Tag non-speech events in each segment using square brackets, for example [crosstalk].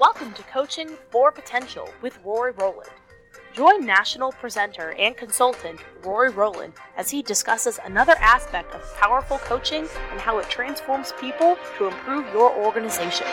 Welcome to Coaching for Potential with Rory Rowland. Join national presenter and consultant Rory Rowland as he discusses another aspect of powerful coaching and how it transforms people to improve your organization.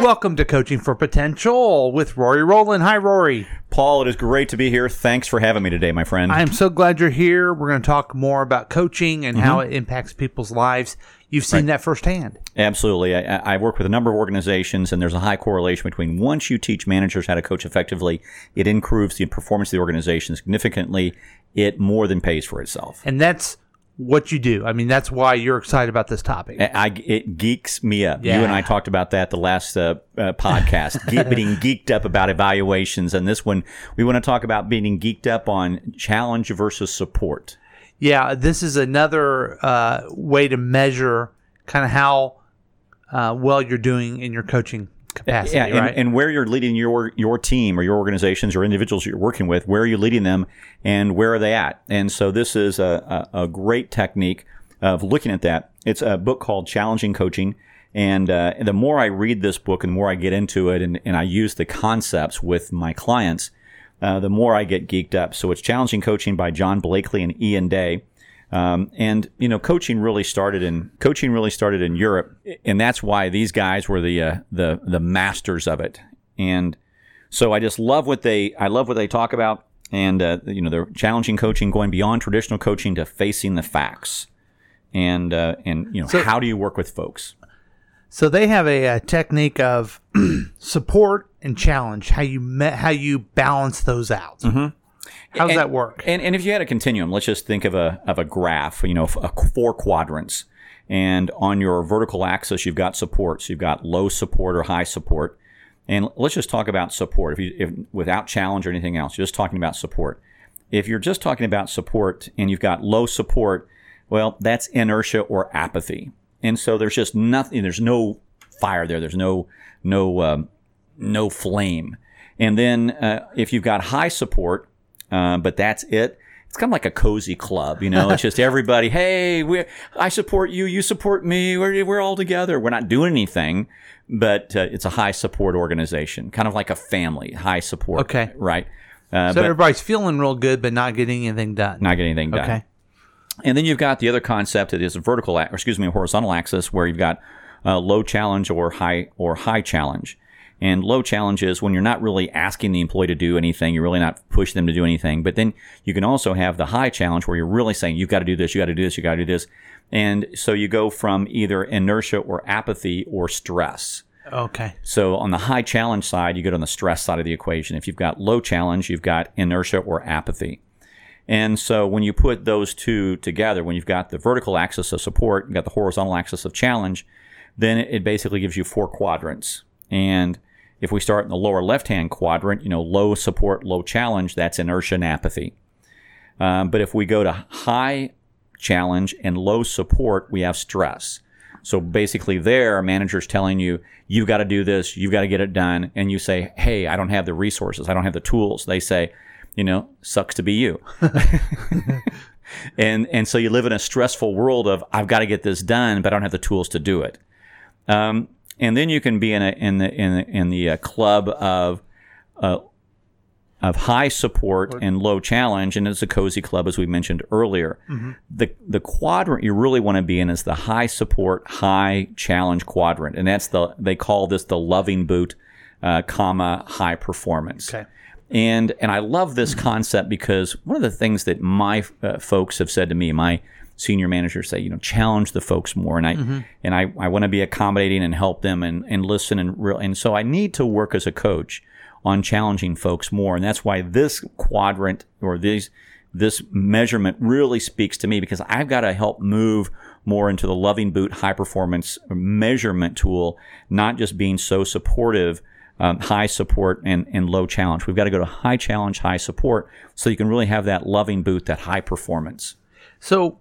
Welcome to Coaching for Potential with Rory Rowland. Hi, Rory. Paul, it is great to be here. Thanks for having me today, my friend. I am so glad you're here. We're going to talk more about coaching and how mm-hmm. it impacts people's lives. You've seen that firsthand. Absolutely. I, I work with a number of organizations, and there's a high correlation between once you teach managers how to coach effectively, it improves the performance of the organization significantly. It more than pays for itself. And that's what you do. I mean, that's why you're excited about this topic. I, it geeks me up. Yeah. You and I talked about that the last uh, uh, podcast, [laughs] Ge- being geeked up about evaluations. And this one, we want to talk about being geeked up on challenge versus support. Yeah, this is another uh, way to measure kind of how uh, well you're doing in your coaching capacity, yeah, and, right? and where you're leading your your team or your organizations or individuals you're working with, where are you leading them, and where are they at? And so this is a, a, a great technique of looking at that. It's a book called Challenging Coaching. And uh, the more I read this book and the more I get into it and, and I use the concepts with my clients, uh, the more I get geeked up. So it's Challenging Coaching by John Blakey and Ian Day. Um, and you know, coaching really started in coaching really started in Europe, and that's why these guys were the uh, the the masters of it. And so I just love what they I love what they talk about, and uh, you know, they're challenging coaching, going beyond traditional coaching to facing the facts, and uh, and you know, So- how do you work with folks? So they have a, uh technique of [clears throat] support and challenge. How you me- how you balance those out. Mm-hmm. How does And- that work? And, and if you had a continuum, let's just think of a of a graph. You know, a four quadrants, and on your vertical axis, you've got support. So you've got low support or high support. And let's just talk about support. If you if, without challenge or anything else, you're just talking about support. If you're just talking about support and you've got low support, well, that's inertia or apathy. And so there's just nothing. There's no fire there. There's no no um, no flame. And then uh, if you've got high support, uh, but that's it. It's kind of like a cozy club, you know. It's just [laughs] everybody. Hey, we I support you. You support me. We're we're all together. We're not doing anything, but uh, it's a high support organization, kind of like a family. High support. Okay. right. Uh, so but everybody's feeling real good, but not getting anything done. not getting anything done. okay. And then you've got the other concept that is a vertical, or excuse me, a horizontal axis, where you've got uh, low challenge or high or high challenge. And low challenge is when you're not really asking the employee to do anything, you're really not pushing them to do anything. But then you can also have the high challenge where you're really saying, you've got to do this, you got to do this, you got to do this. And so you go from either inertia or apathy or stress. Okay. So on the high challenge side, you go on the stress side of the equation. If you've got low challenge, you've got inertia or apathy. And so when you put those two together, when you've got the vertical axis of support, you've got the horizontal axis of challenge, then it basically gives you four quadrants. And if we start in the lower left-hand quadrant, you know, low support, low challenge, that's inertia and apathy. Um, but if we go to high challenge and low support, we have stress. So basically, there, a manager's telling you, you've got to do this, you've got to get it done. And you say, hey, I don't have the resources, I don't have the tools. They say, you know, sucks to be you. [laughs] and and so you live in a stressful world of I've got to get this done, but I don't have the tools to do it. Um, and then you can be in a in the in the, in the uh, club of uh, of high support and low challenge, and it's a cozy club as we mentioned earlier. The the quadrant you really want to be in is the high support, high challenge quadrant, and that's the they call this the loving boot, uh, comma high performance. Okay. And and I love this concept because one of the things that my uh, folks have said to me, my senior managers say, you know, challenge the folks more, and I and I, I want to be accommodating and help them and, and listen and real and so I need to work as a coach on challenging folks more, and that's why this quadrant or these this measurement really speaks to me because I've got to help move more into the loving boot high performance measurement tool, not just being so supportive um, high support and, and low challenge. We've got to go to high challenge, high support, so you can really have that loving boot, that high performance. So,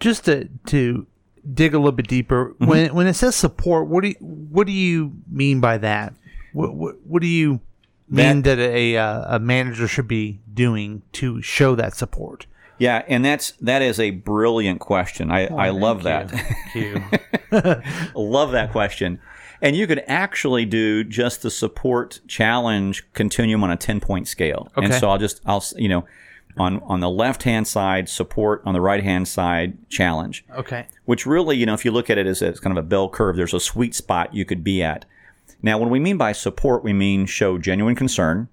just to to dig a little bit deeper, Mm-hmm. when when it says support, what do you, what do you mean by that? What what, what do you mean that, a uh, a manager should be doing to show that support? Yeah, and that's that is a brilliant question. I, I love that. Thank you. [laughs] love that question. And you could actually do just the support challenge continuum on a 10 point scale. Okay. And so I'll just, I'll, you know, on, on the left hand side, support, on the right hand side, challenge Okay. which really, you know, if you look at it as, as kind of a bell curve, there's a sweet spot you could be at. Now, when we mean by support, we mean show genuine concern,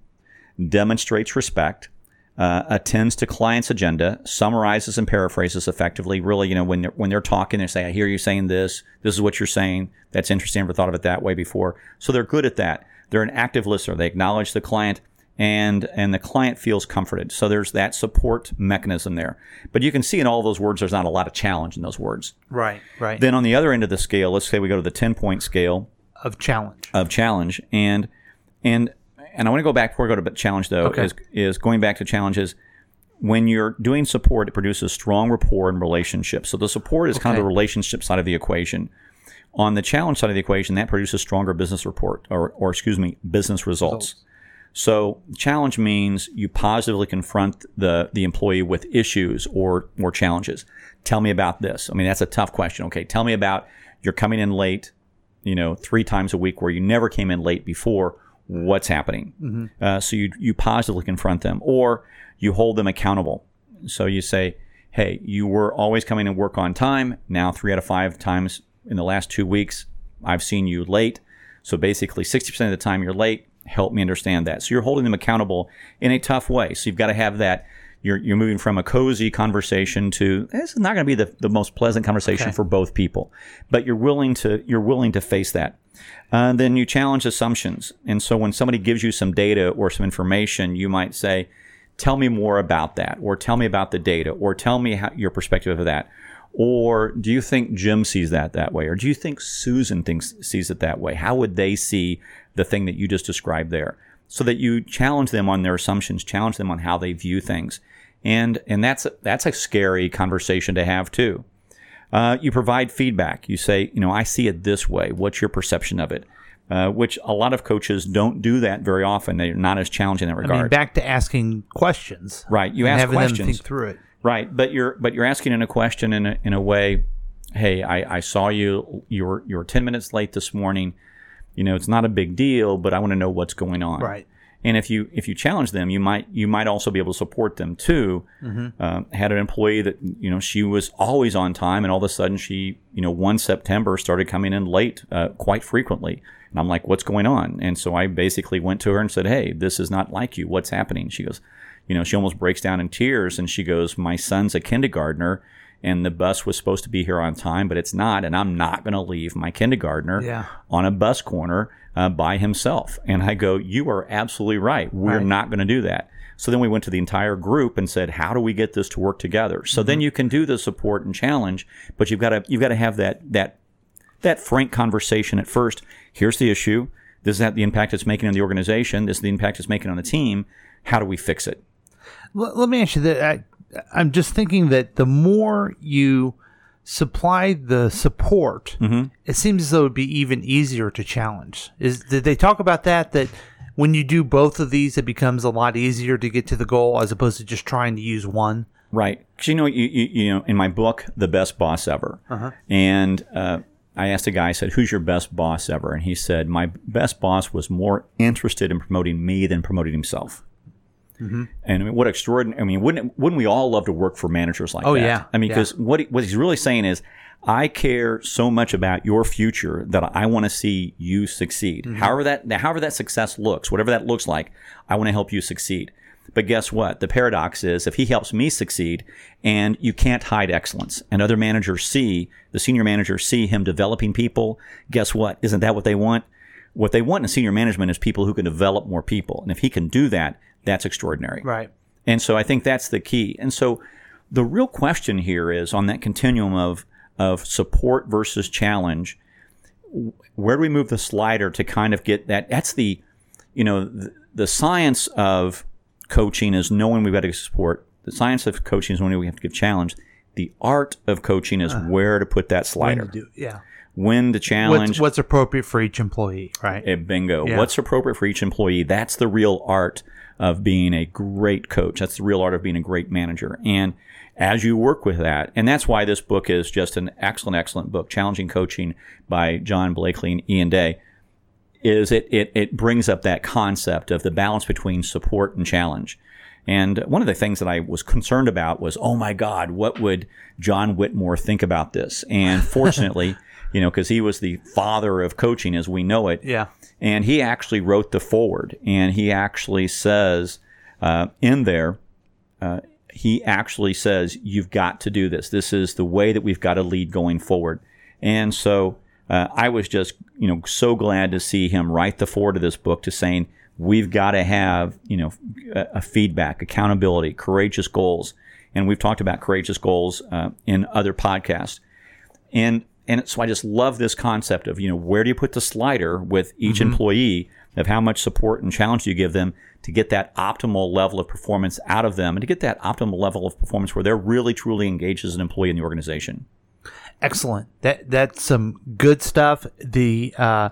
demonstrates respect, uh, attends to client's agenda, summarizes and paraphrases effectively. Really, you know, when they're, when they're talking, they say, I hear you saying this. This is what you're saying. That's interesting. I never thought of it that way before. So they're good at that. They're an active listener. They acknowledge the client and and the client feels comforted. So there's that support mechanism there. But you can see in all those words, there's not a lot of challenge in those words. Right. Right. Then on the other end of the scale, let's say we go to the 10 point scale of challenge. of challenge and and and I want to go back before I go to challenge though Okay. is is going back to challenges when you're doing support it produces strong rapport and relationships. So the support is kind of the relationship side of the equation. On the challenge side of the equation that produces stronger business report or or excuse me business results. So challenge means you positively confront the the employee with issues or or challenges. Tell me about this. I mean that's a tough question. Okay, tell me about you're coming in late, you know, three times a week where you never came in late before. What's happening? Uh, so you you positively confront them, or you hold them accountable. So you say, "Hey, you were always coming to work on time. Now three out of five times in the last two weeks, I've seen you late. So basically, sixty percent of the time you're late. Help me understand that. So you're holding them accountable in a tough way. So you've got to have that. You're, you're moving from a cozy conversation to this is not going to be the, the most pleasant conversation Okay. for both people, but you're willing to you're willing to face that. Uh, then you challenge assumptions, and so when somebody gives you some data or some information, you might say, "Tell me more about that," or "Tell me about the data," or "Tell me how, your perspective of that." Or do you think Jim sees that that way? Or do you think Susan thinks sees it that way? How would they see the thing that you just described there? So that you challenge them on their assumptions, challenge them on how they view things, and and that's a, that's a scary conversation to have too. Uh, you provide feedback. You say, you know, I see it this way. What's your perception of it? Uh, which a lot of coaches don't do that very often. They're not as challenging in that I regard. mean, back to asking questions. Right. You ask questions. them think through it. Right, but you're but you're asking in a question in a, in a way. Hey, I, I saw you. You were you were ten minutes late this morning. You know, it's not a big deal, but I want to know what's going on. Right. And if you if you challenge them, you might you might also be able to support them too. Um, had an employee that you know she was always on time, and all of a sudden she you know one September started coming in late uh, quite frequently. And I'm like, what's going on? And so I basically went to her and said, hey, this is not like you. What's happening? She goes, you know, she almost breaks down in tears, and she goes, my son's a kindergartner. And the bus was supposed to be here on time, but it's not. And I'm not going to leave my kindergartner Yeah. on a bus corner uh, by himself. And I go, You are absolutely right. We're Right. not going to do that. So then we went to the entire group and said, How do we get this to work together? So then you can do the support and challenge, but you've got to you've got to have that that that frank conversation at first. Here's the issue. This is that the impact it's making on the organization. This is the impact it's making on the team. How do we fix it? Let, let me ask you that. I, I'm just thinking that the more you supply the support, Mm-hmm. it seems as though it would be even easier to challenge. Is did they talk about that? That when you do both of these, it becomes a lot easier to get to the goal as opposed to just trying to use one. Right. Because you know, you, you, you know, in my book, The Best Boss Ever, and uh, I asked a guy, I said, "Who's your best boss ever?" And he said, "My best boss was more interested in promoting me than promoting himself." And I mean, what extraordinary! I mean, wouldn't wouldn't we all love to work for managers like Oh, that? yeah. I mean, Yeah. because what he, what he's really saying is, I care so much about your future that I want to see you succeed. Mm-hmm. However that however that success looks, whatever that looks like, I want to help you succeed. But guess what? The paradox is if he helps me succeed and you can't hide excellence and other managers see, the senior managers see him developing people, guess what? Isn't that what they want? What they want in senior management is people who can develop more people. And if he can do that, that's extraordinary. Right. And so I think that's the key. And so the real question here is on that continuum of of support versus challenge, where do we move the slider to kind of get that? That's the, you know, the, the science of coaching is knowing we've got to support. The science of coaching is knowing we have to give challenge. The art of coaching is where to put that When slider. to do, yeah. when to challenge. What's, what's appropriate for each employee, right? Eh, bingo. Yeah. What's appropriate for each employee? That's the real art of being a great coach. That's the real art of being a great manager. And as you work with that, and that's why this book is just an excellent, excellent book, Challenging Coaching by John Blakey and Ian Day, is it, it, it brings up that concept of the balance between support and challenge. And one of the things that I was concerned about was, oh my God, what would John Whitmore think about this? And fortunately, [laughs] you know, because he was the father of coaching as we know it, yeah. and he actually wrote the foreword, and he actually says uh, in there, uh, he actually says, "You've got to do this. This is the way that we've got to lead going forward." And so uh, I was just, you know, so glad to see him write the foreword of this book to saying we've got to have, you know, a, a feedback, accountability, courageous goals, and we've talked about courageous goals uh, in other podcasts, and and so I just love this concept of you know where do you put the slider with each employee of how much support and challenge you give them to get that optimal level of performance out of them and to get that optimal level of performance where they're really truly engaged as an employee in the organization. Excellent. That that's some good stuff. The uh,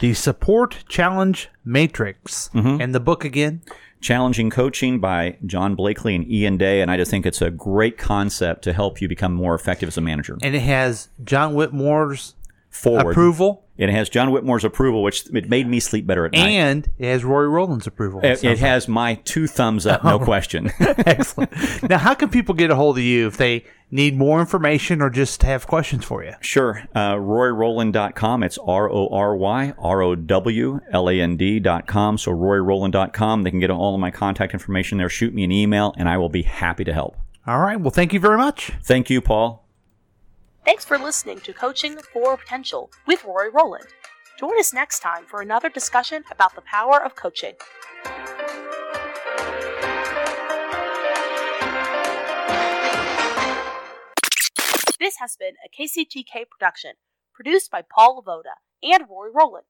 the support challenge matrix Mm-hmm. and the book again. Challenging Coaching by John Blakey and Ian Day, and I just think it's a great concept to help you become more effective as a manager. And it has John Whitmore's Foreword. approval It has John Whitmore's approval, which it made me sleep better at night. and it has Rory Rowland's approval. It, it has my two thumbs up, no [laughs] question. [laughs] Excellent. now, how can people get a hold of you if they need more information or just have questions for you? Sure. Uh, RoryRowland.com. It's R O R Y R O W L A N D.com. So RoryRowland.com. They can get all of my contact information there. Shoot me an email, and I will be happy to help. All right. Well, thank you very much. Thank you, Paul. Thanks for listening to Coaching for Potential with Rory Rowland. Join us next time for another discussion about the power of coaching. This has been a KCTK production, produced by Paul Lavoda and Rory Rowland.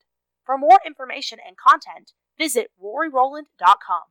For more information and content, visit roryrowland.com.